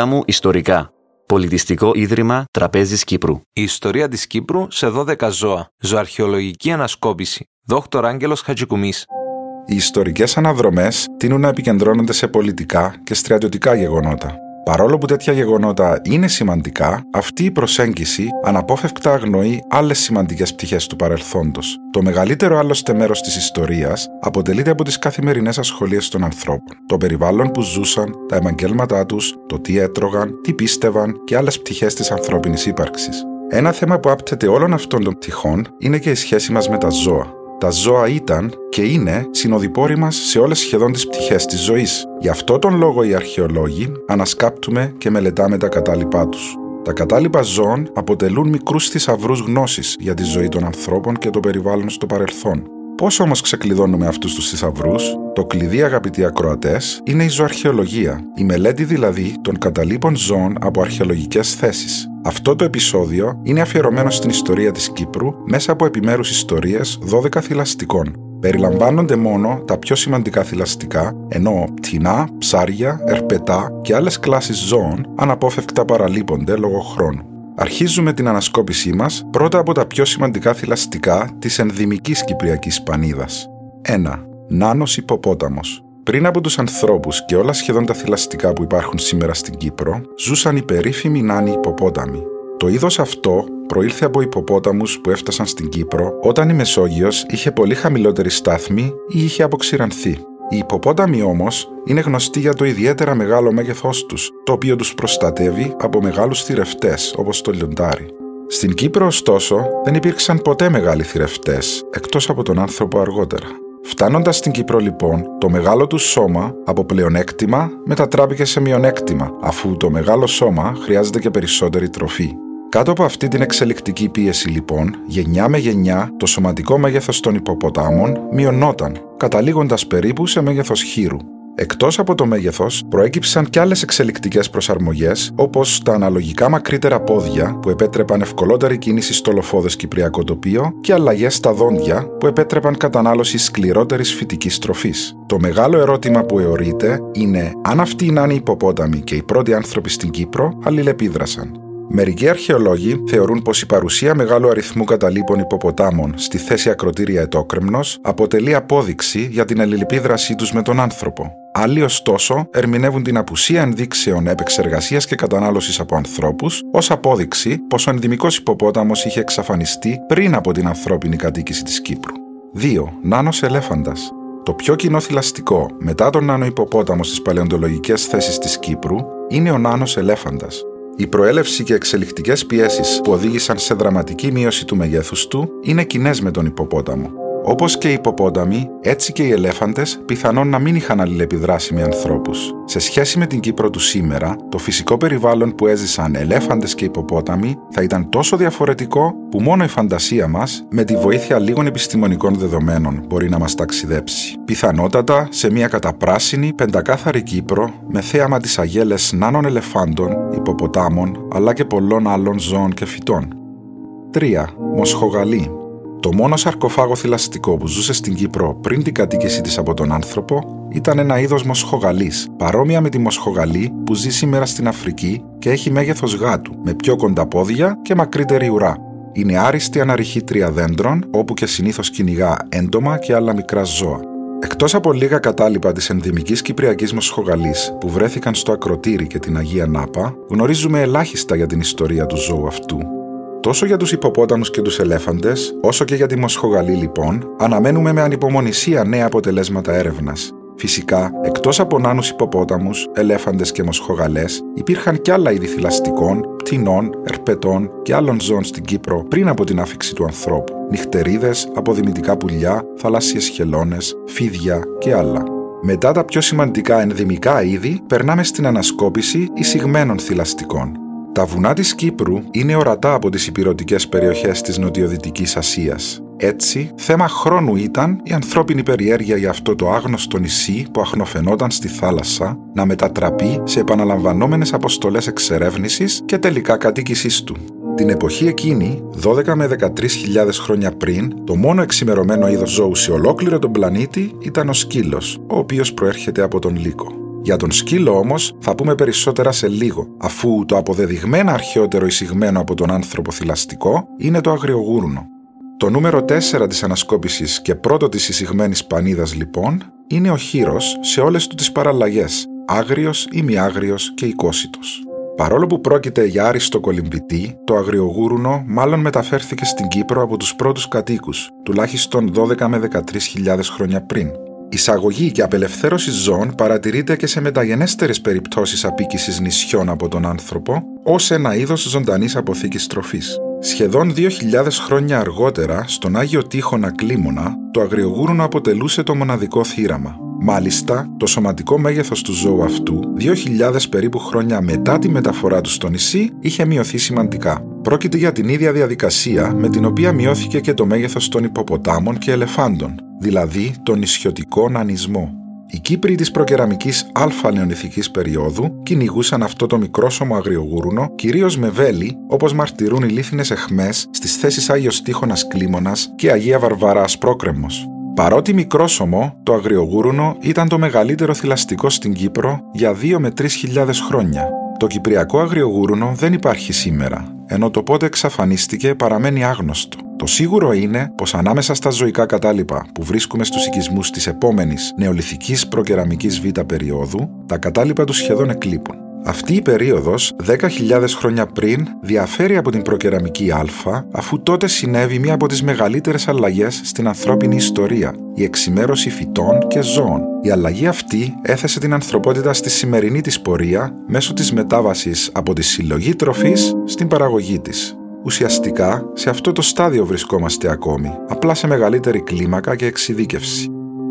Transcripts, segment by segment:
Μίλα μου ιστορικά. Πολιτιστικό Ίδρυμα Τραπέζης Κύπρου. Η ιστορία της Κύπρου σε 12 ζώα. Ζωαρχαιολογική ανασκόπηση. Δόκτωρ Άγγελος Χατζικουμής. Οι ιστορικές αναδρομές τείνουν να επικεντρώνονται σε πολιτικά και στρατιωτικά γεγονότα. Παρόλο που τέτοια γεγονότα είναι σημαντικά, αυτή η προσέγγιση αναπόφευκτα αγνοεί άλλες σημαντικές πτυχές του παρελθόντος. Το μεγαλύτερο άλλωστε μέρος της ιστορίας αποτελείται από τις καθημερινές ασχολίες των ανθρώπων, το περιβάλλον που ζούσαν, τα επαγγέλματά τους, το τι έτρωγαν, τι πίστευαν και άλλες πτυχές της ανθρώπινης ύπαρξης. Ένα θέμα που άπτεται όλων αυτών των πτυχών είναι και η σχέση μας με τα ζώα. Τα ζώα ήταν και είναι συνοδοιπόροι μας σε όλες σχεδόν τις πτυχές της ζωής. Γι' αυτό τον λόγο οι αρχαιολόγοι ανασκάπτουμε και μελετάμε τα κατάλοιπά τους. Τα κατάλοιπα ζώων αποτελούν μικρούς θησαυρούς γνώσης για τη ζωή των ανθρώπων και το περιβάλλον στο παρελθόν. Πώ όμως ξεκλειδώνουμε αυτούς τους θησαυρούς, το κλειδί, αγαπητοί ακροατές, είναι η ζωαρχαιολογία, η μελέτη δηλαδή των καταλήπων ζώων από αρχαιολογικές θέσεις. Αυτό το επεισόδιο είναι αφιερωμένο στην ιστορία της Κύπρου μέσα από επιμέρους ιστορίες 12 θηλαστικών. Περιλαμβάνονται μόνο τα πιο σημαντικά θηλαστικά, ενώ πτηνά, ψάρια, ερπετά και άλλες κλάσεις ζώων αναπόφευκτα παραλείπονται λόγω χρόνου. Αρχίζουμε την ανασκόπησή μας πρώτα από τα πιο σημαντικά θηλαστικά της ενδυμικής Κυπριακής Πανίδας. 1. Νάνος υποπόταμος. Πριν από τους ανθρώπους και όλα σχεδόν τα θηλαστικά που υπάρχουν σήμερα στην Κύπρο, ζούσαν οι περίφημοι νάνοι υποπόταμοι. Το είδος αυτό προήλθε από υποπόταμους που έφτασαν στην Κύπρο όταν η Μεσόγειος είχε πολύ χαμηλότερη στάθμη ή είχε αποξηρανθεί. Οι υποπόταμοι όμως είναι γνωστοί για το ιδιαίτερα μεγάλο μέγεθός τους, το οποίο τους προστατεύει από μεγάλους θηρευτές όπως το λιοντάρι. Στην Κύπρο, ωστόσο, δεν υπήρξαν ποτέ μεγάλοι θηρευτές, εκτός από τον άνθρωπο αργότερα. Φτάνοντας στην Κύπρο, λοιπόν, το μεγάλο του σώμα από πλεονέκτημα μετατράπηκε σε μειονέκτημα, αφού το μεγάλο σώμα χρειάζεται και περισσότερη τροφή. Κάτω από αυτή την εξελικτική πίεση, λοιπόν, γενιά με γενιά, το σωματικό μέγεθος των υποποτάμων μειωνόταν, καταλήγοντας περίπου σε μέγεθος χείρου. Εκτός από το μέγεθος, προέκυψαν και άλλες εξελικτικές προσαρμογές, όπως τα αναλογικά μακρύτερα πόδια που επέτρεπαν ευκολότερη κίνηση στο λοφόδες κυπριακό τοπίο και αλλαγές στα δόντια που επέτρεπαν κατανάλωση σκληρότερης φυτικής τροφής. Το μεγάλο ερώτημα που αιωρείται είναι αν αυτοί οι νάνοι υποπόταμοι και οι πρώτοι άνθρωποι στην Κύπρο αλληλεπίδρασαν. Μερικοί αρχαιολόγοι θεωρούν πως η παρουσία μεγάλου αριθμού καταλήπων υποποτάμων στη θέση ακροτήρια ετόκρεμνο αποτελεί απόδειξη για την αλληλεπίδρασή τους με τον άνθρωπο. Άλλοι, ωστόσο, ερμηνεύουν την απουσία ενδείξεων επεξεργασίας και κατανάλωσης από ανθρώπους ως απόδειξη πως ο ενδυμικός υποπόταμος είχε εξαφανιστεί πριν από την ανθρώπινη κατοίκηση της Κύπρου. 2. Νάνος ελέφαντας. Το πιο κοινό θηλαστικό μετά τον νάνο υποπόταμο στις παλαιοντολογικές θέσεις της Κύπρου είναι ο νάνος ελέφαντας, η προέλευση και εξελικτικές πιέσεις που οδήγησαν σε δραματική μείωση του μεγέθους του είναι κοινές με τον υποπόταμο. Όπως και οι υποπόταμοι, έτσι και οι ελέφαντες πιθανόν να μην είχαν αλληλεπιδράσει με ανθρώπους. Σε σχέση με την Κύπρο του σήμερα, το φυσικό περιβάλλον που έζησαν ελέφαντες και υποπόταμοι θα ήταν τόσο διαφορετικό που μόνο η φαντασία μας, με τη βοήθεια λίγων επιστημονικών δεδομένων, μπορεί να μας ταξιδέψει. Πιθανότατα σε μια καταπράσινη, πεντακάθαρη Κύπρο, με θέαμα τι αγέλες νάνων ελεφάντων, υποποτάμων, αλλά και πολλών άλλων ζώων και φυτών. 3. Μοσχογαλή το μόνο σαρκοφάγο θηλαστικό που ζούσε στην Κύπρο πριν την κατοίκησή της από τον άνθρωπο ήταν ένα είδος μοσχογαλής, παρόμοια με τη μοσχογαλή που ζει σήμερα στην Αφρική και έχει μέγεθος γάτου, με πιο κοντά πόδια και μακρύτερη ουρά. Είναι άριστη αναρριχήτρια δέντρων, όπου και συνήθως κυνηγά έντομα και άλλα μικρά ζώα. Εκτός από λίγα κατάλοιπα της ενδυμικής Κυπριακής Μοσχογαλής που βρέθηκαν στο Ακροτήρι και την Αγία Νάπα, γνωρίζουμε ελάχιστα για την ιστορία του ζώου αυτού. Τόσο για τους υποπόταμους και τους ελέφαντες, όσο και για τη Μοσχογαλή λοιπόν, αναμένουμε με ανυπομονησία νέα αποτελέσματα έρευνας. Φυσικά, εκτός από νάνους υποπόταμους, ελέφαντες και μοσχογαλές, υπήρχαν και άλλα είδη θηλαστικών, πτηνών, ερπετών και άλλων ζώων στην Κύπρο πριν από την άφηξη του ανθρώπου. Νυχτερίδες, αποδημητικά πουλιά, θαλάσσιες χελώνες, φίδια και άλλα. Μετά τα πιο σημαντικά ενδυμικά είδη, περνάμε στην ανασκόπηση εισηγμένων θηλαστικών. Τα βουνά της Κύπρου είναι ορατά από τις υπηρετικές περιοχές της νοτιοδυτικής Ασίας. Έτσι, θέμα χρόνου ήταν η ανθρώπινη περιέργεια για αυτό το άγνωστο νησί που αχνοφαινόταν στη θάλασσα να μετατραπεί σε επαναλαμβανόμενες αποστολές εξερεύνησης και τελικά κατοίκησής του. Την εποχή εκείνη, 12 με 13.000 χρόνια πριν, το μόνο εξημερωμένο είδος ζώου σε ολόκληρο τον πλανήτη ήταν ο σκύλος, ο οποίος προέρχεται από τον λύκο. Για τον σκύλο όμως θα πούμε περισσότερα σε λίγο, αφού το αποδεδειγμένα αρχαιότερο εισηγμένο από τον άνθρωπο θηλαστικό είναι το αγριογούρνο. Το νούμερο 4 της ανασκόπησης και πρώτο της εισηγμένης πανίδας λοιπόν είναι ο χείρος σε όλες του τις παραλλαγές, άγριος, ημιάγριος και οικόσιτος. Παρόλο που πρόκειται για άριστο κολυμβητή, το αγριογούρουνο μάλλον μεταφέρθηκε στην Κύπρο από τους πρώτους κατοίκους, τουλάχιστον 12 με 13.000 χρόνια πριν. Εισαγωγή και απελευθέρωση ζώων παρατηρείται και σε μεταγενέστερες περιπτώσεις απίκησης νησιών από τον άνθρωπο, ως ένα είδος ζωντανής αποθήκης τροφής. Σχεδόν 2.000 χρόνια αργότερα, στον Άγιο Τείχονα Κλίμωνα, το αγριογούρουνο αποτελούσε το μοναδικό θύραμα. Μάλιστα, το σωματικό μέγεθος του ζώου αυτού, 2.000 περίπου χρόνια μετά τη μεταφορά του στο νησί, είχε μειωθεί σημαντικά. Πρόκειται για την ίδια διαδικασία με την οποία μειώθηκε και το μέγεθος των υποποτάμων και ελεφάντων, δηλαδή τον νησιωτικό νανισμό. Οι Κύπροι της προκεραμικής Α νεονυθικής περίοδου κυνηγούσαν αυτό το μικρόσωμο αγριογούρουνο κυρίως με βέλη, όπως μαρτυρούν οι λίθινες εχμές στις θέσεις Άγιος Τείχονα Κλίμωνας και Αγία Βαρβαρά Ασπρόκρεμος. Παρότι μικρόσωμο, το αγριογούρουνο ήταν το μεγαλύτερο θηλαστικό στην Κύπρο για 2 με 3 χιλιάδες χρόνια. Το κυπριακό αγριογούρουνο δεν υπάρχει σήμερα, ενώ το πότε εξαφανίστηκε παραμένει άγνωστο. Το σίγουρο είναι πως ανάμεσα στα ζωικά κατάλοιπα που βρίσκουμε στους οικισμούς της επόμενης νεολιθική προκεραμικής β' περίοδου, τα κατάλοιπα τους σχεδόν εκλείπουν. Αυτή η περίοδος, 10.000 χρόνια πριν, διαφέρει από την προκεραμική Α, αφού τότε συνέβη μία από τις μεγαλύτερες αλλαγές στην ανθρώπινη ιστορία, η εξημέρωση φυτών και ζώων. Η αλλαγή αυτή έθεσε την ανθρωπότητα στη σημερινή της πορεία μέσω της μετάβασης από τη συλλογή τροφής στην παραγωγή της. Ουσιαστικά, σε αυτό το στάδιο βρισκόμαστε ακόμη, απλά σε μεγαλύτερη κλίμακα και εξειδίκευση.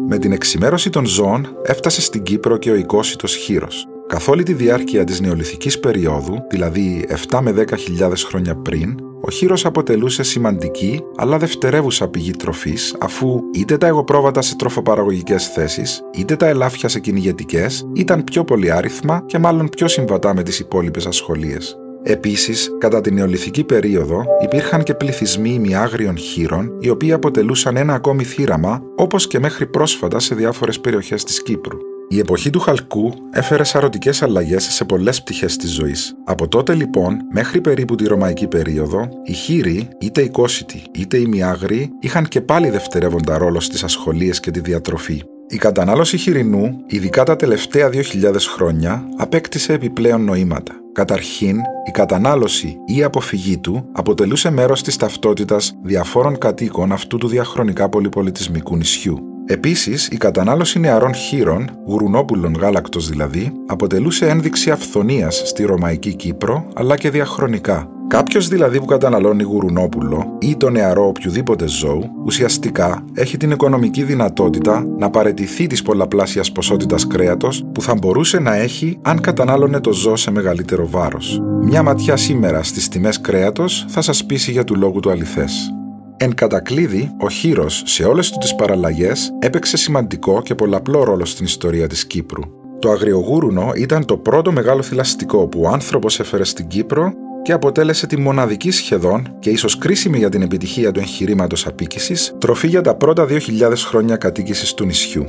Με την εξημέρωση των ζώων έφτασε στην Κύπρο και ο οικόσιτος χείρος. Καθ' όλη τη διάρκεια της νεολιθικής περίοδου, δηλαδή 7 με 10.000 χρόνια πριν, ο χείρος αποτελούσε σημαντική αλλά δευτερεύουσα πηγή τροφής, αφού είτε τα εγωπρόβατα σε τροφοπαραγωγικές θέσεις, είτε τα ελάφια σε κυνηγετικές, ήταν πιο πολυάριθμα και μάλλον πιο συμβατά με τις υπόλοιπες ασχολίες. Επίσης, κατά την νεολιθική περίοδο υπήρχαν και πληθυσμοί ημιάγριων χείρων, οι οποίοι αποτελούσαν ένα ακόμη θύραμα, όπως και μέχρι πρόσφατα σε διάφορες περιοχές της Κύπρου. Η εποχή του χαλκού έφερε σαρωτικές αλλαγές σε πολλές πτυχές της ζωής. Από τότε λοιπόν, μέχρι περίπου τη ρωμαϊκή περίοδο, οι χείροι, είτε οι κόσιτοι είτε οι μιάγροι, είχαν και πάλι δευτερεύοντα ρόλο στις ασχολίες και τη διατροφή. Η κατανάλωση χοιρινού, ειδικά τα τελευταία 2.000 χρόνια, απέκτησε επιπλέον νοήματα. Καταρχήν, η κατανάλωση ή η αποφυγή του αποτελούσε μέρος της ταυτότητας διαφόρων κατοίκων αυτού του διαχρονικά πολυπολιτισμικού νησιού. Επίσης, η κατανάλωση νεαρών χείρων, γουρουνόπουλων γάλακτος δηλαδή, αποτελούσε ένδειξη αυθονίας στη Ρωμαϊκή Κύπρο, αλλά και διαχρονικά. Κάποιος δηλαδή που καταναλώνει γουρουνόπουλο ή το νεαρό οποιοδήποτε ζώου, ουσιαστικά έχει την οικονομική δυνατότητα να παρετηθεί της πολλαπλάσιας ποσότητας κρέατος που θα μπορούσε να έχει αν κατανάλωνε το ζώο σε μεγαλύτερο βάρος. Μια ματιά σήμερα στις τιμές κρέατος θα σας πείσει για του λόγου του αληθές. Εν κατακλείδη, ο Χείρος σε όλες του τις παραλλαγές έπαιξε σημαντικό και πολλαπλό ρόλο στην ιστορία της Κύπρου. Το αγριογούρουνο ήταν το πρώτο μεγάλο θηλαστικό που ο άνθρωπος έφερε στην Κύπρο και αποτέλεσε τη μοναδική σχεδόν και ίσως κρίσιμη για την επιτυχία του εγχειρήματος απίκησης τροφή για τα πρώτα 2.000 χρόνια κατοίκησης του νησιού.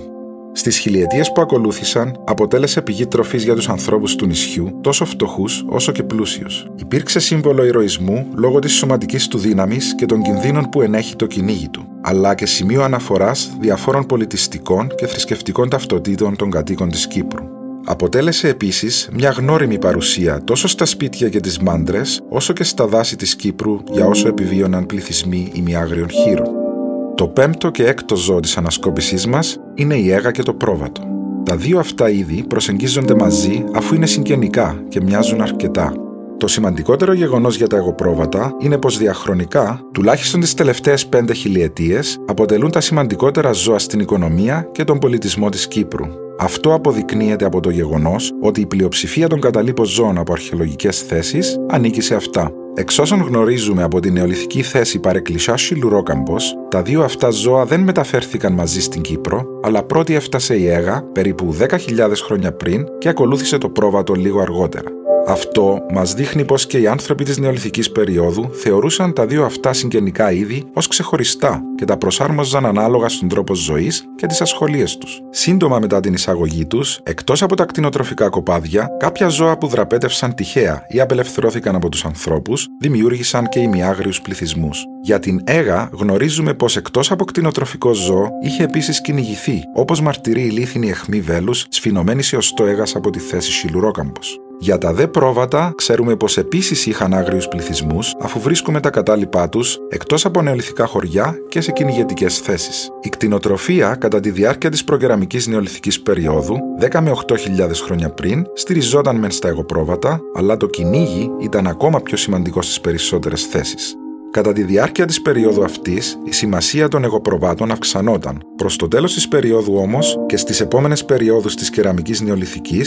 Στις χιλιετίες που ακολούθησαν, αποτέλεσε πηγή τροφής για τους ανθρώπους του νησιού, τόσο φτωχούς όσο και πλούσιους. Υπήρξε σύμβολο ηρωισμού λόγω της σωματικής του δύναμης και των κινδύνων που ενέχει το κυνήγι του, αλλά και σημείο αναφοράς διαφόρων πολιτιστικών και θρησκευτικών ταυτοτήτων των κατοίκων της Κύπρου. Αποτέλεσε επίσης μια γνώριμη παρουσία τόσο στα σπίτια και τις μάντρες, όσο και στα δάση της Κύπρου για όσο επιβίωναν πληθυσμοί ημιάγριων χείρων. Το πέμπτο και έκτο ζώο της ανασκόπησής μας είναι η έγα και το πρόβατο. Τα δύο αυτά είδη προσεγγίζονται μαζί αφού είναι συγγενικά και μοιάζουν αρκετά. Το σημαντικότερο γεγονός για τα εγωπρόβατα είναι πως διαχρονικά, τουλάχιστον τις τελευταίες πέντε χιλιετίες, αποτελούν τα σημαντικότερα ζώα στην οικονομία και τον πολιτισμό της Κύπρου. Αυτό αποδεικνύεται από το γεγονός ότι η πλειοψηφία των καταλήπων ζώων από αρχαιολογικές θέσεις ανήκει σε αυτά. Εξ όσων γνωρίζουμε από την νεολιθική θέση παρεκκλησιά Λουρόκαμπος, τα δύο αυτά ζώα δεν μεταφέρθηκαν μαζί στην Κύπρο, αλλά πρώτη έφτασε η Έγα περίπου 10.000 χρόνια πριν και ακολούθησε το πρόβατο λίγο αργότερα. Αυτό μας δείχνει πως και οι άνθρωποι της νεολιθική περίοδου θεωρούσαν τα δύο αυτά συγγενικά είδη ως ξεχωριστά και τα προσάρμοζαν ανάλογα στον τρόπο ζωής και τις ασχολίες τους. Σύντομα μετά την εισαγωγή τους, εκτός από τα κτηνοτροφικά κοπάδια, κάποια ζώα που δραπέτευσαν τυχαία ή απελευθερώθηκαν από τους ανθρώπους δημιούργησαν και ημιάγριους πληθυσμούς. Για την Έγα γνωρίζουμε πως εκτός από κτηνοτροφικό ζώο είχε επίσης κυνηγηθεί, όπως μαρτυρεί η λίθινη εχμή βέλους σφινωμένης σε οστό Έγα από τη θέση Σιλουρόκαμπος. Για τα δε πρόβατα, ξέρουμε πως επίσης είχαν άγριους πληθυσμούς, αφού βρίσκουμε τα κατάλοιπά τους εκτός από νεολιθικά χωριά και σε κυνηγετικές θέσεις. Η κτηνοτροφία κατά τη διάρκεια της προγραμμικής νεολιθική περίοδου, 10 με 8.000 χρόνια πριν, στηριζόταν μεν στα εγωπρόβατα, αλλά το κυνήγι ήταν ακόμα πιο σημαντικό στις περισσότερες θέσεις. Κατά τη διάρκεια της περίοδου αυτής, η σημασία των εγωπροβάτων αυξανόταν. Προς το τέλος της περίοδου όμως και στις επόμενες περιόδους της κεραμικής νεολιθική,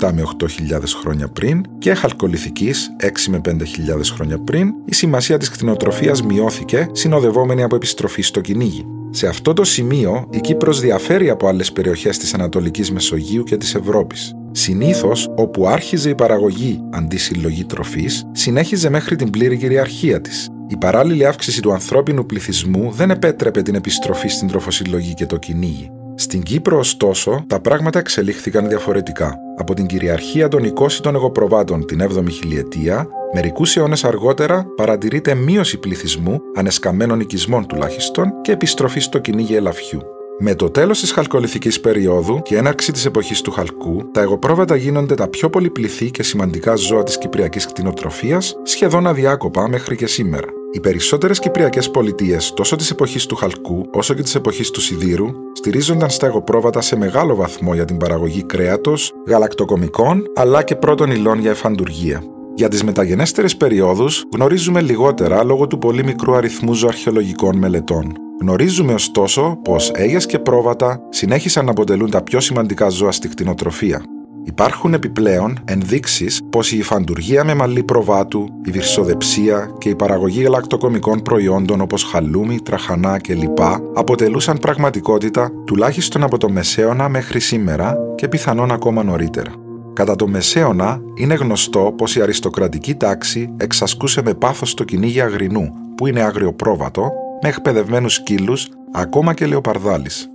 7 με 8.000 χρόνια πριν, και χαλκολιθική, 6 με 5.000 χρόνια πριν, η σημασία της κτηνοτροφίας μειώθηκε, συνοδευόμενη από επιστροφή στο κυνήγι. Σε αυτό το σημείο, η Κύπρος διαφέρει από άλλες περιοχές της Ανατολικής Μεσογείου και της Ευρώπης. Συνήθως, όπου άρχιζε η παραγωγή αντί συλλογή τροφής, συνέχιζε μέχρι την πλήρη κυριαρχία της, η παράλληλη αύξηση του ανθρώπινου πληθυσμού δεν επέτρεπε την επιστροφή στην τροφοσυλλογή και το κυνήγι. Στην Κύπρο, ωστόσο, τα πράγματα εξελίχθηκαν διαφορετικά. Από την κυριαρχία των οικόσιτων εγωπροβάτων την 7η χιλιετία, μερικούς αιώνες αργότερα παρατηρείται μείωση πληθυσμού, ανεσκαμμένων οικισμών τουλάχιστον, και επιστροφή στο κυνήγι ελαφιού. Με το τέλος της χαλκολιθικής περίοδου και έναρξη της εποχής του χαλκού, τα εγωπρόβατα γίνονται τα πιο πολυπληθή και σημαντικά ζώα της κυπριακής κτηνοτροφίας σχεδόν αδιάκοπα μέχρι και σήμερα. Οι περισσότερες κυπριακές πολιτείες, τόσο της εποχής του χαλκού όσο και της εποχής του σιδήρου, στηρίζονταν στα εγωπρόβατα σε μεγάλο βαθμό για την παραγωγή κρέατος, γαλακτοκομικών αλλά και πρώτων υλών για εφαντουργία. Για τις μεταγενέστερες περιόδους γνωρίζουμε λιγότερα λόγω του πολύ μικρού αριθμού ζωαρχαιολογικών μελετών. Γνωρίζουμε ωστόσο πως έγε και πρόβατα συνέχισαν να αποτελούν τα πιο σημαντικά ζώα στη κτηνοτροφία. Υπάρχουν επιπλέον ενδείξεις πως η υφαντουργία με μαλλί προβάτου, η βυρσοδεψία και η παραγωγή γαλακτοκομικών προϊόντων όπως χαλούμι, τραχανά κλπ. αποτελούσαν πραγματικότητα τουλάχιστον από το Μεσαίωνα μέχρι σήμερα και πιθανόν ακόμα νωρίτερα. Κατά το Μεσαίωνα είναι γνωστό πως η αριστοκρατική τάξη εξασκούσε με πάθος το κυνήγι αγρινού, που είναι άγριο πρόβατο, με εκπαιδευμένους σκύλους, ακόμα και λεοπαρδάλης.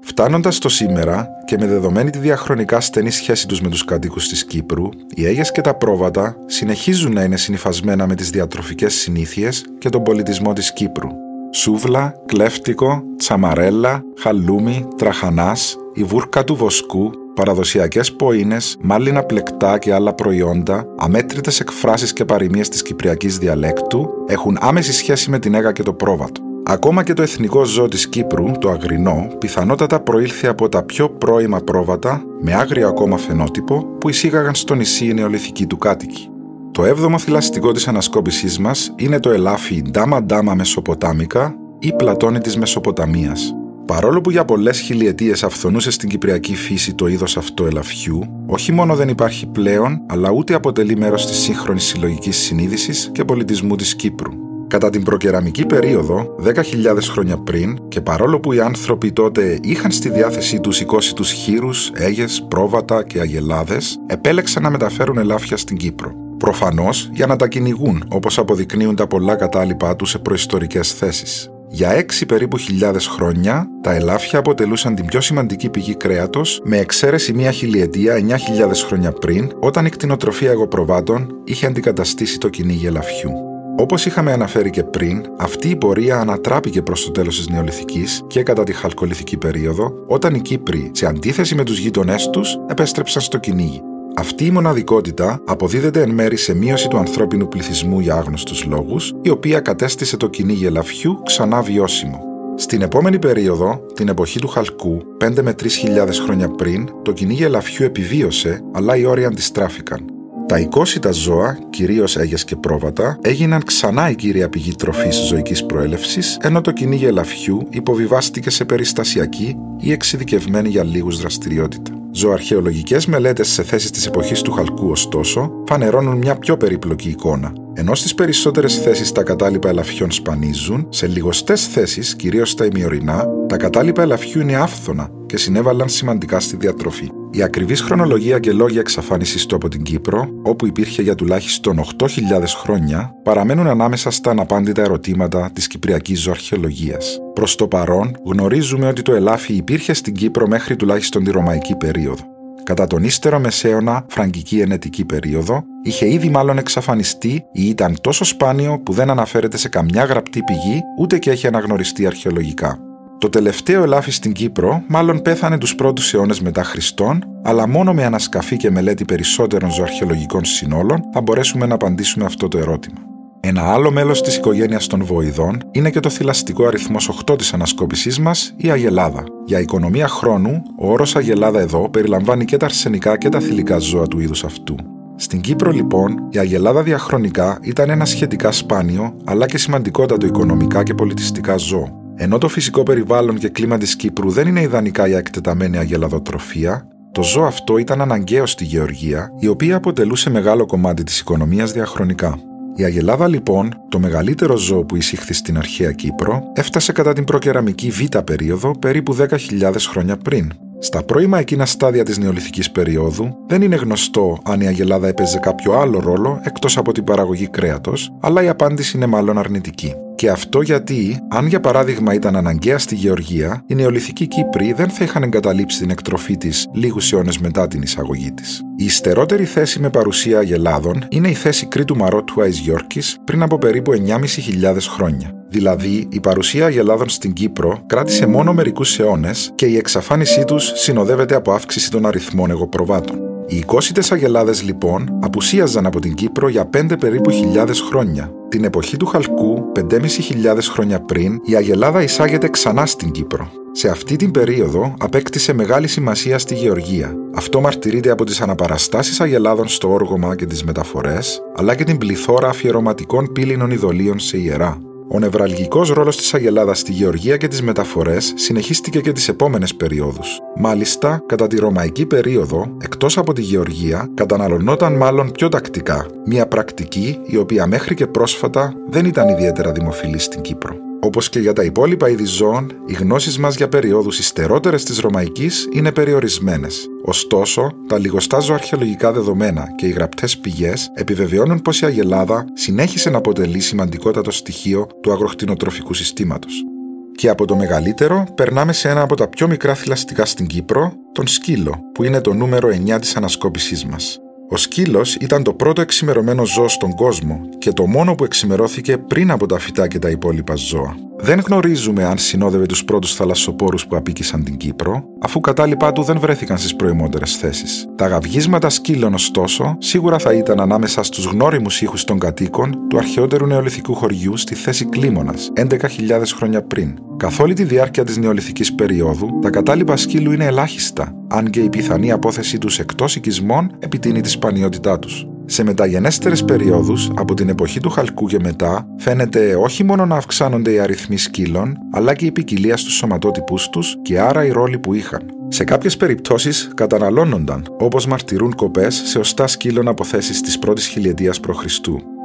Φτάνοντας στο σήμερα και με δεδομένη τη διαχρονικά στενή σχέση τους με τους κατοίκου της Κύπρου, οι έγε και τα πρόβατα συνεχίζουν να είναι συνυφασμένα με τις διατροφικές συνήθειες και τον πολιτισμό της Κύπρου. Σούβλα, κλέφτικο, τσαμαρέλα, χαλούμι, τραχανάς, η βούρκα του βοσκού, παραδοσιακές ποίνες, μάλινα πλεκτά και άλλα προϊόντα, αμέτρητες εκφράσεις και παροιμίες της κυπριακής διαλέκτου έχουν άμεση σχέση με την έγα και το πρόβατο. Ακόμα και το εθνικό ζώο της Κύπρου, το αγρινό, πιθανότατα προήλθε από τα πιο πρώιμα πρόβατα, με άγριο ακόμα φαινότυπο, που εισήγαγαν στο νησί οι νεολιθικοί του κάτοικοι. Το έβδομο θηλαστικό της ανασκόπησής μας είναι το ελάφι Ντάμα Ντάμα Μεσοποτάμικα ή Πλατώνη της Μεσοποταμίας. Παρόλο που για πολλές χιλιετίες αυθονούσε στην κυπριακή φύση το είδος αυτό ελαφιού, όχι μόνο δεν υπάρχει πλέον, αλλά ούτε αποτελεί μέρος της σύγχρονης συλλογικής συνείδησης και πολιτισμού της Κύπρου. Κατά την προκεραμική περίοδο, 10.000 χρόνια πριν, και παρόλο που οι άνθρωποι τότε είχαν στη διάθεσή τους οικόσιτους χείρους, έγες, πρόβατα και αγελάδες, επέλεξαν να μεταφέρουν ελάφια στην Κύπρο. Προφανώς για να τα κυνηγούν, όπως αποδεικνύουν τα πολλά κατάλοιπά τους σε προϊστορικές θέσεις. Για έξι περίπου χιλιάδες χρόνια, τα ελάφια αποτελούσαν την πιο σημαντική πηγή κρέατος, με εξαίρεση μία χιλιετία 9.000 χρόνια πριν, όταν η κτηνοτροφία εγωπροβάτων είχε αντικαταστήσει το κυνήγι ελαφιού. Όπως είχαμε αναφέρει και πριν, αυτή η πορεία ανατράπηκε προς το τέλος της νεολιθικής και κατά τη χαλκολιθική περίοδο, όταν οι Κύπροι, σε αντίθεση με τους γείτονές τους, επέστρεψαν στο κυνήγι. Αυτή η μοναδικότητα αποδίδεται εν μέρη σε μείωση του ανθρώπινου πληθυσμού για άγνωστους λόγους, η οποία κατέστησε το κυνήγι ελαφιού ξανά βιώσιμο. Στην επόμενη περίοδο, την εποχή του Χαλκού, 5 με 3.000 χρόνια πριν, το κυνήγι ελαφιού επιβίωσε, αλλά οι όροι αντιστράφηκαν. Τα οικόσιτα ζώα, κυρίως έγε και πρόβατα, έγιναν ξανά η κύρια πηγή τροφής ζωικής προέλευσης, ενώ το κυνήγι ελαφιού υποβιβάστηκε σε περιστασιακή ή εξειδικευμένη για λίγους δραστηριότητα. Ζωαρχαιολογικές μελέτες σε θέσεις της εποχής του Χαλκού, ωστόσο, φανερώνουν μια πιο περίπλοκη εικόνα. Ενώ στις περισσότερες θέσεις τα κατάλοιπα ελαφιών σπανίζουν, σε λιγοστές θέσεις, κυρίως στα ημιορεινά, τα κατάλοιπα ελαφιού είναι άφθονα και συνέβαλαν σημαντικά στη διατροφή. Η ακριβής χρονολογία και λόγια εξαφάνισή του από την Κύπρο, όπου υπήρχε για τουλάχιστον 8.000 χρόνια, παραμένουν ανάμεσα στα αναπάντητα ερωτήματα της κυπριακής ζωαρχαιολογίας. Προς το παρόν, γνωρίζουμε ότι το ελάφι υπήρχε στην Κύπρο μέχρι τουλάχιστον τη Ρωμαϊκή περίοδο. Κατά τον ύστερο μεσαίωνα, φραγκική ενετική περίοδο, είχε ήδη μάλλον εξαφανιστεί ή ήταν τόσο σπάνιο που δεν αναφέρεται σε καμιά γραπτή πηγή ούτε και έχει αναγνωριστεί αρχαιολογικά. Το τελευταίο ελάφι στην Κύπρο μάλλον πέθανε τους πρώτους αιώνες μετά Χριστόν, αλλά μόνο με ανασκαφή και μελέτη περισσότερων ζωαρχαιολογικών συνόλων θα μπορέσουμε να απαντήσουμε αυτό το ερώτημα. Ένα άλλο μέλος της οικογένειας των βοηδών είναι και το θηλαστικό αριθμός 8 της ανασκόπησής μας, η Αγελάδα. Για οικονομία χρόνου, ο όρος Αγελάδα εδώ περιλαμβάνει και τα αρσενικά και τα θηλυκά ζώα του είδους αυτού. Στην Κύπρο, λοιπόν, η Αγελάδα διαχρονικά ήταν ένα σχετικά σπάνιο αλλά και σημαντικότατο οικονομικά και πολιτιστικά ζώο. Ενώ το φυσικό περιβάλλον και κλίμα της Κύπρου δεν είναι ιδανικά για εκτεταμένη αγελαδοτροφία, το ζώο αυτό ήταν αναγκαίο στη Γεωργία, η οποία αποτελούσε μεγάλο κομμάτι της οικονομίας διαχρονικά. Η Αγελάδα λοιπόν, το μεγαλύτερο ζώο που εισήχθη στην αρχαία Κύπρο, έφτασε κατά την προκεραμική Β' περίοδο περίπου 10.000 χρόνια πριν. Στα πρώιμα εκείνα στάδια της νεολιθικής περίοδου δεν είναι γνωστό αν η Αγελάδα έπαιζε κάποιο άλλο ρόλο εκτός από την παραγωγή κρέατος, αλλά η απάντηση είναι μάλλον αρνητική. Και αυτό γιατί, αν για παράδειγμα ήταν αναγκαία στη Γεωργία, οι νεολιθικοί Κύπροι δεν θα είχαν εγκαταλείψει την εκτροφή της λίγους αιώνες μετά την εισαγωγή της. Η υστερότερη θέση με παρουσία αγελάδων είναι η θέση Κρήτου Μαρό του Αϊζιόρκη πριν από περίπου 9.500 χρόνια. Δηλαδή, η παρουσία αγελάδων στην Κύπρο κράτησε μόνο μερικούς αιώνες και η εξαφάνισή τους συνοδεύεται από αύξηση των αριθμών εγωπροβάτων. Οι οικόσιτε αγελάδες λοιπόν απουσίαζαν από την Κύπρο για 5 περίπου χιλιάδες χρόνια. Την εποχή του Χαλκού, 5.500 χρόνια πριν, η αγελάδα εισάγεται ξανά στην Κύπρο. Σε αυτή την περίοδο απέκτησε μεγάλη σημασία στη γεωργία. Αυτό μαρτυρείται από τις αναπαραστάσεις αγελάδων στο όργωμα και τις μεταφορές, αλλά και την πληθώρα αφιερωματικών πύληνων ειδωλίων σε ιερά. Ο νευραλγικός ρόλος της Αγελάδας στη γεωργία και τις μεταφορές συνεχίστηκε και τις επόμενες περιόδους. Μάλιστα, κατά τη Ρωμαϊκή περίοδο, εκτός από τη γεωργία, καταναλωνόταν μάλλον πιο τακτικά, μια πρακτική η οποία μέχρι και πρόσφατα δεν ήταν ιδιαίτερα δημοφιλή στην Κύπρο. Όπως και για τα υπόλοιπα είδη ζώων, οι γνώσεις μας για περιόδους υστερότερε της Ρωμαϊκής είναι περιορισμένες. Ωστόσο, τα λιγοστά ζωαρχαιολογικά δεδομένα και οι γραπτές πηγές επιβεβαιώνουν πως η Αγελάδα συνέχισε να αποτελεί σημαντικότατο στοιχείο του αγροκτηνοτροφικού συστήματος. Και από το μεγαλύτερο περνάμε σε ένα από τα πιο μικρά θηλαστικά στην Κύπρο, τον σκύλο, που είναι το νούμερο 9 της ανασκόπησής μας. Ο σκύλος ήταν το πρώτο εξημερωμένο ζώο στον κόσμο και το μόνο που εξημερώθηκε πριν από τα φυτά και τα υπόλοιπα ζώα. Δεν γνωρίζουμε αν συνόδευε τους πρώτους θαλασσοπόρους που απίκησαν την Κύπρο, αφού κατάλοιπά του δεν βρέθηκαν στις προημότερες θέσεις. Τα γαυγίσματα σκύλων, ωστόσο, σίγουρα θα ήταν ανάμεσα στους γνώριμους ήχους των κατοίκων του αρχαιότερου νεολιθικού χωριού στη θέση Κλίμωνα, 11.000 χρόνια πριν. Καθ' όλη τη διάρκεια της νεολιθική περίοδου, τα κατάλοιπα σκύλου είναι ελάχιστα, αν και η πιθανή απόθεσή τους εκτός οικισμών επιτείνει τη σπανιότητά τους. Σε μεταγενέστερες περιόδους, από την εποχή του Χαλκού και μετά, φαίνεται όχι μόνο να αυξάνονται οι αριθμοί σκύλων, αλλά και η ποικιλία στους σωματότυπους τους και άρα οι ρόλοι που είχαν. Σε κάποιες περιπτώσεις καταναλώνονταν, όπως μαρτυρούν κοπές σε οστά σκύλων από θέσεις της πρώτης χιλιετίας π.Χ.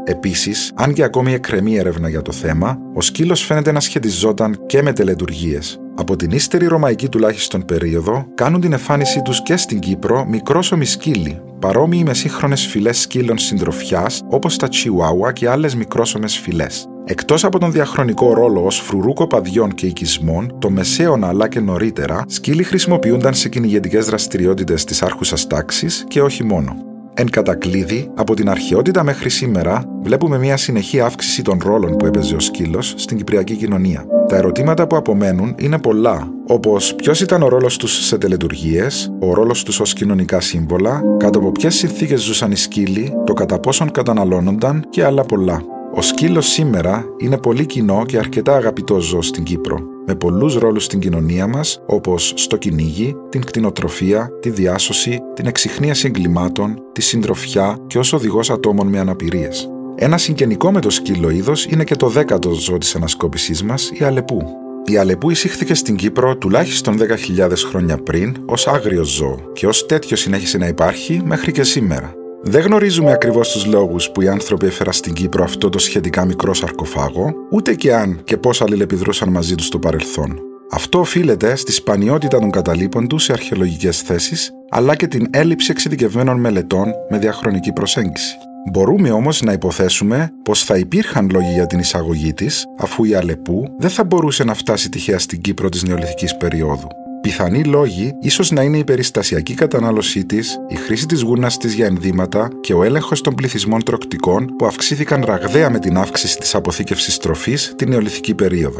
Επίσης, αν και ακόμη εκκρεμεί έρευνα για το θέμα, ο σκύλος φαίνεται να σχετιζόταν και με τελετουργίες. Από την ύστερη ρωμαϊκή τουλάχιστον περίοδο, κάνουν την εμφάνισή τους και στην Κύπρο μικρόσωμοι σκύλοι, παρόμοιοι με σύγχρονες φυλές σκύλων συντροφιάς όπως τα Chihuahua και άλλες μικρόσωμες φυλές. Εκτός από τον διαχρονικό ρόλο ως φρουρού κοπαδιών και οικισμών, το μεσαίωνα αλλά και νωρίτερα, σκύλοι χρησιμοποιούνταν σε κυνηγετικές δραστηριότητες της άρχουσας τάξης και όχι μόνο. Εν κατακλείδη, από την αρχαιότητα μέχρι σήμερα, βλέπουμε μια συνεχή αύξηση των ρόλων που έπαιζε ο σκύλος στην κυπριακή κοινωνία. Τα ερωτήματα που απομένουν είναι πολλά, όπως ποιος ήταν ο ρόλος τους σε τελετουργίες, ο ρόλος τους ως κοινωνικά σύμβολα, κάτω από ποιες συνθήκες ζούσαν οι σκύλοι, το κατά πόσον καταναλώνονταν και άλλα πολλά. Ο σκύλος σήμερα είναι πολύ κοινό και αρκετά αγαπητό ζώο στην Κύπρο, με πολλούς ρόλους στην κοινωνία μας, όπως στο κυνήγι, την κτηνοτροφία, τη διάσωση, την εξυχνίαση εγκλημάτων, τη συντροφιά και ως οδηγός ατόμων με αναπηρίες. Ένα συγγενικό με το σκύλο είδος είναι και το δέκατο ζώο της ανασκόπησής μας, η Αλεπού. Η Αλεπού εισήχθηκε στην Κύπρο τουλάχιστον 10.000 χρόνια πριν ως άγριο ζώο και ως τέτοιο συνέχισε να υπάρχει μέχρι και σήμερα. Δεν γνωρίζουμε ακριβώς τους λόγους που οι άνθρωποι έφεραν στην Κύπρο αυτό το σχετικά μικρό σαρκοφάγο, ούτε και αν και πώς αλληλεπιδρούσαν μαζί τους στο παρελθόν. Αυτό οφείλεται στη σπανιότητα των καταλήπων τους σε αρχαιολογικές θέσεις, αλλά και την έλλειψη εξειδικευμένων μελετών με διαχρονική προσέγγιση. Μπορούμε όμως να υποθέσουμε πως θα υπήρχαν λόγοι για την εισαγωγή της, αφού η Αλεπού δεν θα μπορούσε να φτάσει τυχαία στην Κύπρο της νεολιθικής περίοδου. Πιθανοί λόγοι ίσως να είναι η περιστασιακή κατανάλωσή της, η χρήση της γούνας της για ενδύματα και ο έλεγχος των πληθυσμών τροκτικών που αυξήθηκαν ραγδαία με την αύξηση της αποθήκευσης τροφής την νεολιθική περίοδο.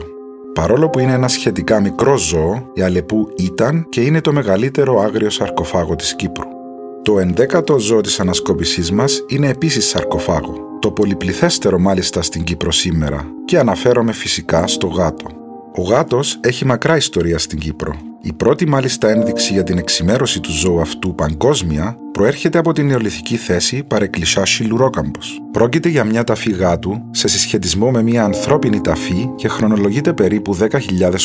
Παρόλο που είναι ένα σχετικά μικρό ζώο, η Αλεπού ήταν και είναι το μεγαλύτερο άγριο σαρκοφάγο της Κύπρου. Το ενδέκατο ζώο της ανασκόπησής μας είναι επίσης σαρκοφάγο, το πολυπληθέστερο μάλιστα στην Κύπρο σήμερα και αναφέρομαι φυσικά στο γάτο. Ο γάτος έχει μακρά ιστορία στην Κύπρο. Η πρώτη μάλιστα ένδειξη για την εξημέρωση του ζώου αυτού παγκόσμια προέρχεται από την νεολιθική θέση παρεκκλησιά Λουρόκαμπος. Πρόκειται για μια ταφή γάτου σε συσχετισμό με μια ανθρώπινη ταφή και χρονολογείται περίπου 10.000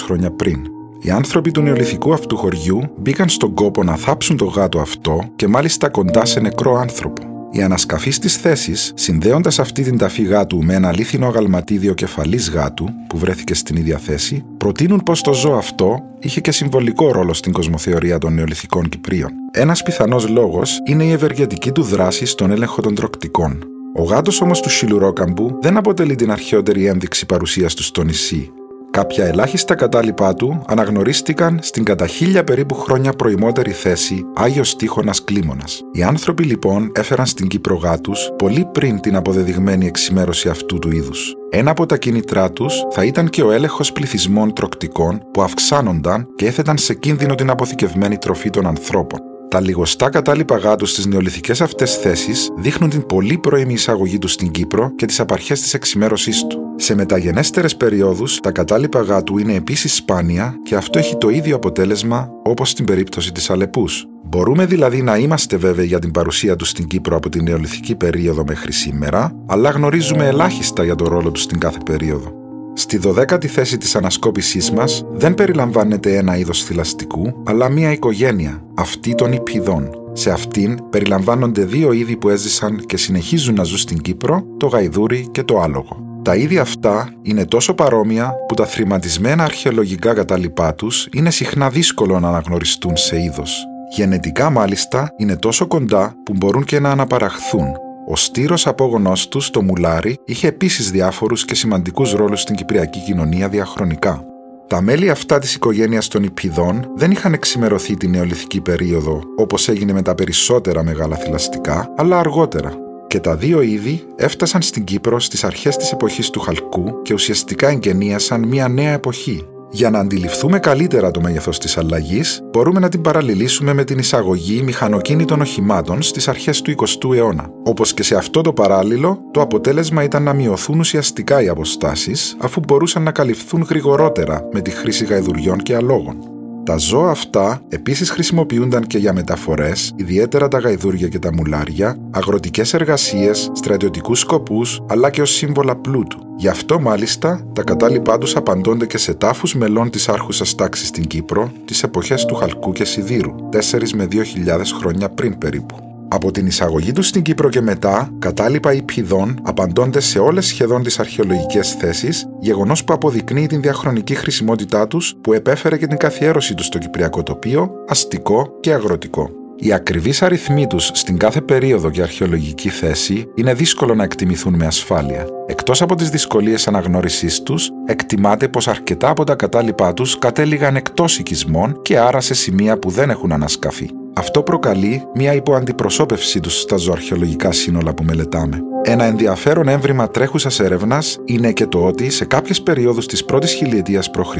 χρόνια πριν. Οι άνθρωποι του νεολιθικού αυτού χωριού μπήκαν στον κόπο να θάψουν το γάτο αυτό και μάλιστα κοντά σε νεκρό άνθρωπο. Οι ανασκαφεί τη θέση, συνδέοντας αυτή την ταφή γάτου με ένα αλήθινο αγαλματίδιο κεφαλής γάτου, που βρέθηκε στην ίδια θέση, προτείνουν πως το ζώο αυτό είχε και συμβολικό ρόλο στην κοσμοθεωρία των νεολιθικών Κυπρίων. Ένας πιθανός λόγος είναι η ευεργετική του δράση στον έλεγχο των τροκτικών. Ο γάτος όμως του Σιλουρόκαμπου δεν αποτελεί την αρχαιότερη ένδειξη παρουσίας του στο νησί, Κάποια ελάχιστα κατάλοιπά του αναγνωρίστηκαν στην κατά χίλια περίπου χρόνια προημότερη θέση Άγιος Τύχωνας Κλίμωνας. Οι άνθρωποι λοιπόν έφεραν στην Κύπρο γάτους πολύ πριν την αποδεδειγμένη εξημέρωση αυτού του είδους. Ένα από τα κίνητρά τους θα ήταν και ο έλεγχος πληθυσμών τροκτικών που αυξάνονταν και έθεταν σε κίνδυνο την αποθηκευμένη τροφή των ανθρώπων. Τα λιγοστά κατάλοιπα γάτους στις νεολιθικέ αυτές θέσεις δείχνουν την πολύ πρώιμη εισαγωγή τους στην Κύπρο και τις απαρχές της εξημέρωσής του. Σε μεταγενέστερες περιόδους, τα κατάλοιπα γάτου είναι επίσης σπάνια και αυτό έχει το ίδιο αποτέλεσμα όπως στην περίπτωση της Αλεπούς. Μπορούμε δηλαδή να είμαστε βέβαιοι για την παρουσία τους στην Κύπρο από την νεολιθική περίοδο μέχρι σήμερα, αλλά γνωρίζουμε ελάχιστα για το ρόλο τους στην κάθε περίοδο. Στη 12η θέση της ανασκόπησής μας δεν περιλαμβάνεται ένα είδος θηλαστικού, αλλά μία οικογένεια, αυτή των υπηδών. Σε αυτήν περιλαμβάνονται δύο είδη που έζησαν και συνεχίζουν να ζουν στην Κύπρο, το γαϊδούρι και το άλογο. Τα είδη αυτά είναι τόσο παρόμοια που τα θρηματισμένα αρχαιολογικά κατάλοιπά τους είναι συχνά δύσκολο να αναγνωριστούν σε είδος. Γενετικά μάλιστα είναι τόσο κοντά που μπορούν και να αναπαραχθούν, ο στήρος απόγονός του, το μουλάρι, είχε επίσης διάφορους και σημαντικούς ρόλους στην κυπριακή κοινωνία διαχρονικά. Τα μέλη αυτά της οικογένειας των Ιππιδών δεν είχαν εξημερωθεί την νεολιθική περίοδο, όπως έγινε με τα περισσότερα μεγάλα θηλαστικά, αλλά αργότερα. Και τα δύο είδη έφτασαν στην Κύπρο στις αρχές της εποχής του Χαλκού και ουσιαστικά εγγενίασαν μια νέα εποχή, για να αντιληφθούμε καλύτερα το μέγεθος της αλλαγής, μπορούμε να την παραλληλήσουμε με την εισαγωγή μηχανοκίνητων οχημάτων στις αρχές του 20ου αιώνα. Όπως και σε αυτό το παράλληλο, το αποτέλεσμα ήταν να μειωθούν ουσιαστικά οι αποστάσεις, αφού μπορούσαν να καλυφθούν γρηγορότερα με τη χρήση γαϊδουριών και αλόγων. Τα ζώα αυτά επίσης χρησιμοποιούνταν και για μεταφορές, ιδιαίτερα τα γαϊδούρια και τα μουλάρια, αγροτικές εργασίες, στρατιωτικούς σκοπούς, αλλά και ως σύμβολα πλούτου. Γι' αυτό μάλιστα τα κατάλοιπά τους απαντώνται και σε τάφους μελών της άρχουσας τάξης στην Κύπρο τις εποχές του Χαλκού και Σιδήρου, 4 με 2.000 χρόνια πριν περίπου. Από την εισαγωγή τους στην Κύπρο και μετά, κατάλοιπα υπηδών απαντώνται σε όλες σχεδόν τις αρχαιολογικές θέσεις, γεγονός που αποδεικνύει την διαχρονική χρησιμότητά τους που επέφερε και την καθιέρωση τους στο κυπριακό τοπίο, αστικό και αγροτικό. Οι ακριβείς αριθμοί τους στην κάθε περίοδο και αρχαιολογική θέση είναι δύσκολο να εκτιμηθούν με ασφάλεια. Εκτός από τις δυσκολίες αναγνώρισής τους, εκτιμάται πως αρκετά από τα κατάλοιπά τους κατέληγαν εκτός οικισμών και άρα σε σημεία που δεν έχουν ανασκαφεί. Αυτό προκαλεί μια υποαντιπροσώπευσή τους στα ζωαρχαιολογικά σύνολα που μελετάμε. Ένα ενδιαφέρον έμβριμα τρέχουσας έρευνας είναι και το ότι σε κάποιες περιόδους της πρώτης χιλιετίας π.Χ.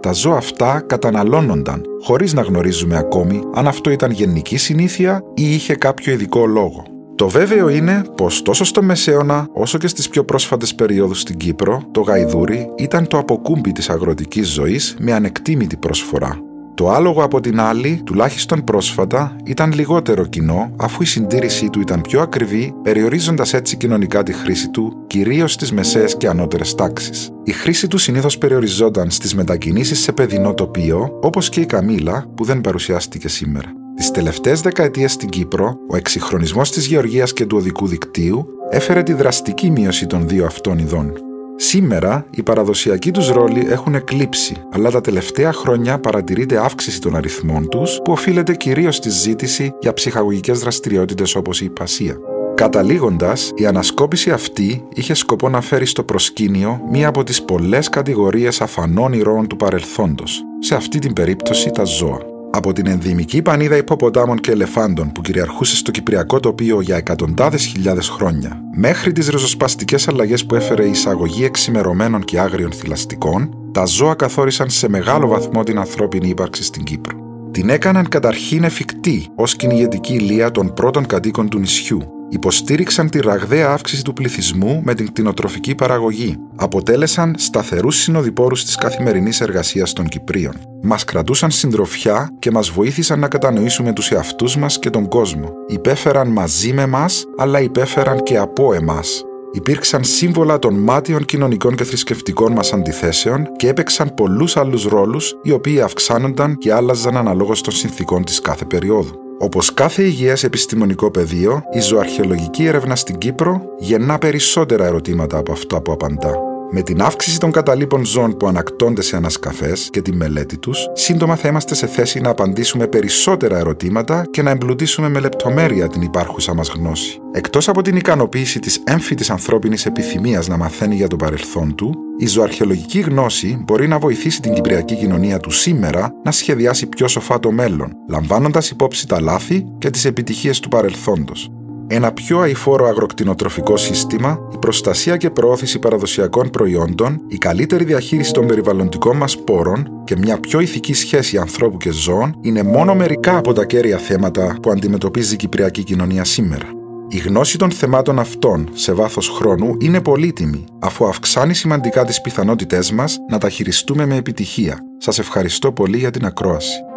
τα ζώα αυτά καταναλώνονταν, χωρίς να γνωρίζουμε ακόμη αν αυτό ήταν γενική συνήθεια ή είχε κάποιο ειδικό λόγο. Το βέβαιο είναι πως τόσο στο Μεσαίωνα όσο και στις πιο πρόσφατες περιόδους στην Κύπρο, το γαϊδούρι ήταν το αποκούμπι της αγροτικής ζωής με ανεκτήμητη προσφορά. Το άλογο από την άλλη, τουλάχιστον πρόσφατα, ήταν λιγότερο κοινό αφού η συντήρησή του ήταν πιο ακριβή, περιορίζοντας έτσι κοινωνικά τη χρήση του κυρίως στις μεσαίες και ανώτερες τάξεις. Η χρήση του συνήθως περιοριζόταν στις μετακινήσεις σε παιδινό τοπίο, όπως και η καμήλα που δεν παρουσιάστηκε σήμερα. Τις τελευταίες δεκαετίες στην Κύπρο, ο εξυγχρονισμός της γεωργίας και του οδικού δικτύου έφερε τη δραστική μείωση των δύο αυτών ειδών. Σήμερα, οι παραδοσιακοί τους ρόλοι έχουν εκλείψει, αλλά τα τελευταία χρόνια παρατηρείται αύξηση των αριθμών τους, που οφείλεται κυρίως στη ζήτηση για ψυχαγωγικές δραστηριότητες όπως η υπασία. Καταλήγοντας, η ανασκόπηση αυτή είχε σκοπό να φέρει στο προσκήνιο μία από τις πολλές κατηγορίες αφανών ηρώων του παρελθόντος, σε αυτή την περίπτωση τα ζώα. Από την ενδυμική πανίδα υποποτάμων και ελεφάντων που κυριαρχούσε στο κυπριακό τοπίο για εκατοντάδες χιλιάδες χρόνια, μέχρι τις ριζοσπαστικέ αλλαγές που έφερε η εισαγωγή εξημερωμένων και άγριων θηλαστικών, τα ζώα καθόρισαν σε μεγάλο βαθμό την ανθρώπινη ύπαρξη στην Κύπρο. Την έκαναν καταρχήν εφικτή ως κυνηγετική ηλία των πρώτων κατοίκων του νησιού, υποστήριξαν τη ραγδαία αύξηση του πληθυσμού με την κτηνοτροφική παραγωγή. Αποτέλεσαν σταθερούς συνοδοιπόρους της καθημερινής εργασίας των Κυπρίων. Μας κρατούσαν συντροφιά και μας βοήθησαν να κατανοήσουμε τους εαυτούς μας και τον κόσμο. Υπέφεραν μαζί με μας, αλλά υπέφεραν και από εμάς. Υπήρξαν σύμβολα των μάτιων κοινωνικών και θρησκευτικών μας αντιθέσεων και έπαιξαν πολλούς άλλους ρόλους, οι οποίοι αυξάνονταν και άλλαζαν αναλόγως των συνθήκων της κάθε περίοδου. Όπως κάθε υγιές επιστημονικό πεδίο, η ζωαρχαιολογική έρευνα στην Κύπρο γεννά περισσότερα ερωτήματα από αυτό που απαντά. Με την αύξηση των καταλήπων ζώων που ανακτώνται σε ανασκαφές και τη μελέτη τους, σύντομα θα είμαστε σε θέση να απαντήσουμε περισσότερα ερωτήματα και να εμπλουτίσουμε με λεπτομέρεια την υπάρχουσα μας γνώση. Εκτός από την ικανοποίηση της έμφυτης ανθρώπινης επιθυμίας να μαθαίνει για το παρελθόν του, η ζωαρχαιολογική γνώση μπορεί να βοηθήσει την κυπριακή κοινωνία του σήμερα να σχεδιάσει πιο σοφά το μέλλον, λαμβάνοντας υπόψη τα λάθη και τις επιτυχίες του παρελθόντος ένα πιο αηφόρο αγροκτηνοτροφικό σύστημα, η προστασία και προώθηση παραδοσιακών προϊόντων, η καλύτερη διαχείριση των περιβαλλοντικών μας πόρων και μια πιο ηθική σχέση ανθρώπου και ζώων είναι μόνο μερικά από τα κέρια θέματα που αντιμετωπίζει η κυπριακή κοινωνία σήμερα. Η γνώση των θεμάτων αυτών σε βάθος χρόνου είναι πολύτιμη, αφού αυξάνει σημαντικά τις πιθανότητές μας να τα χειριστούμε με επιτυχία. Σας ευχαριστώ πολύ για την ακρόαση.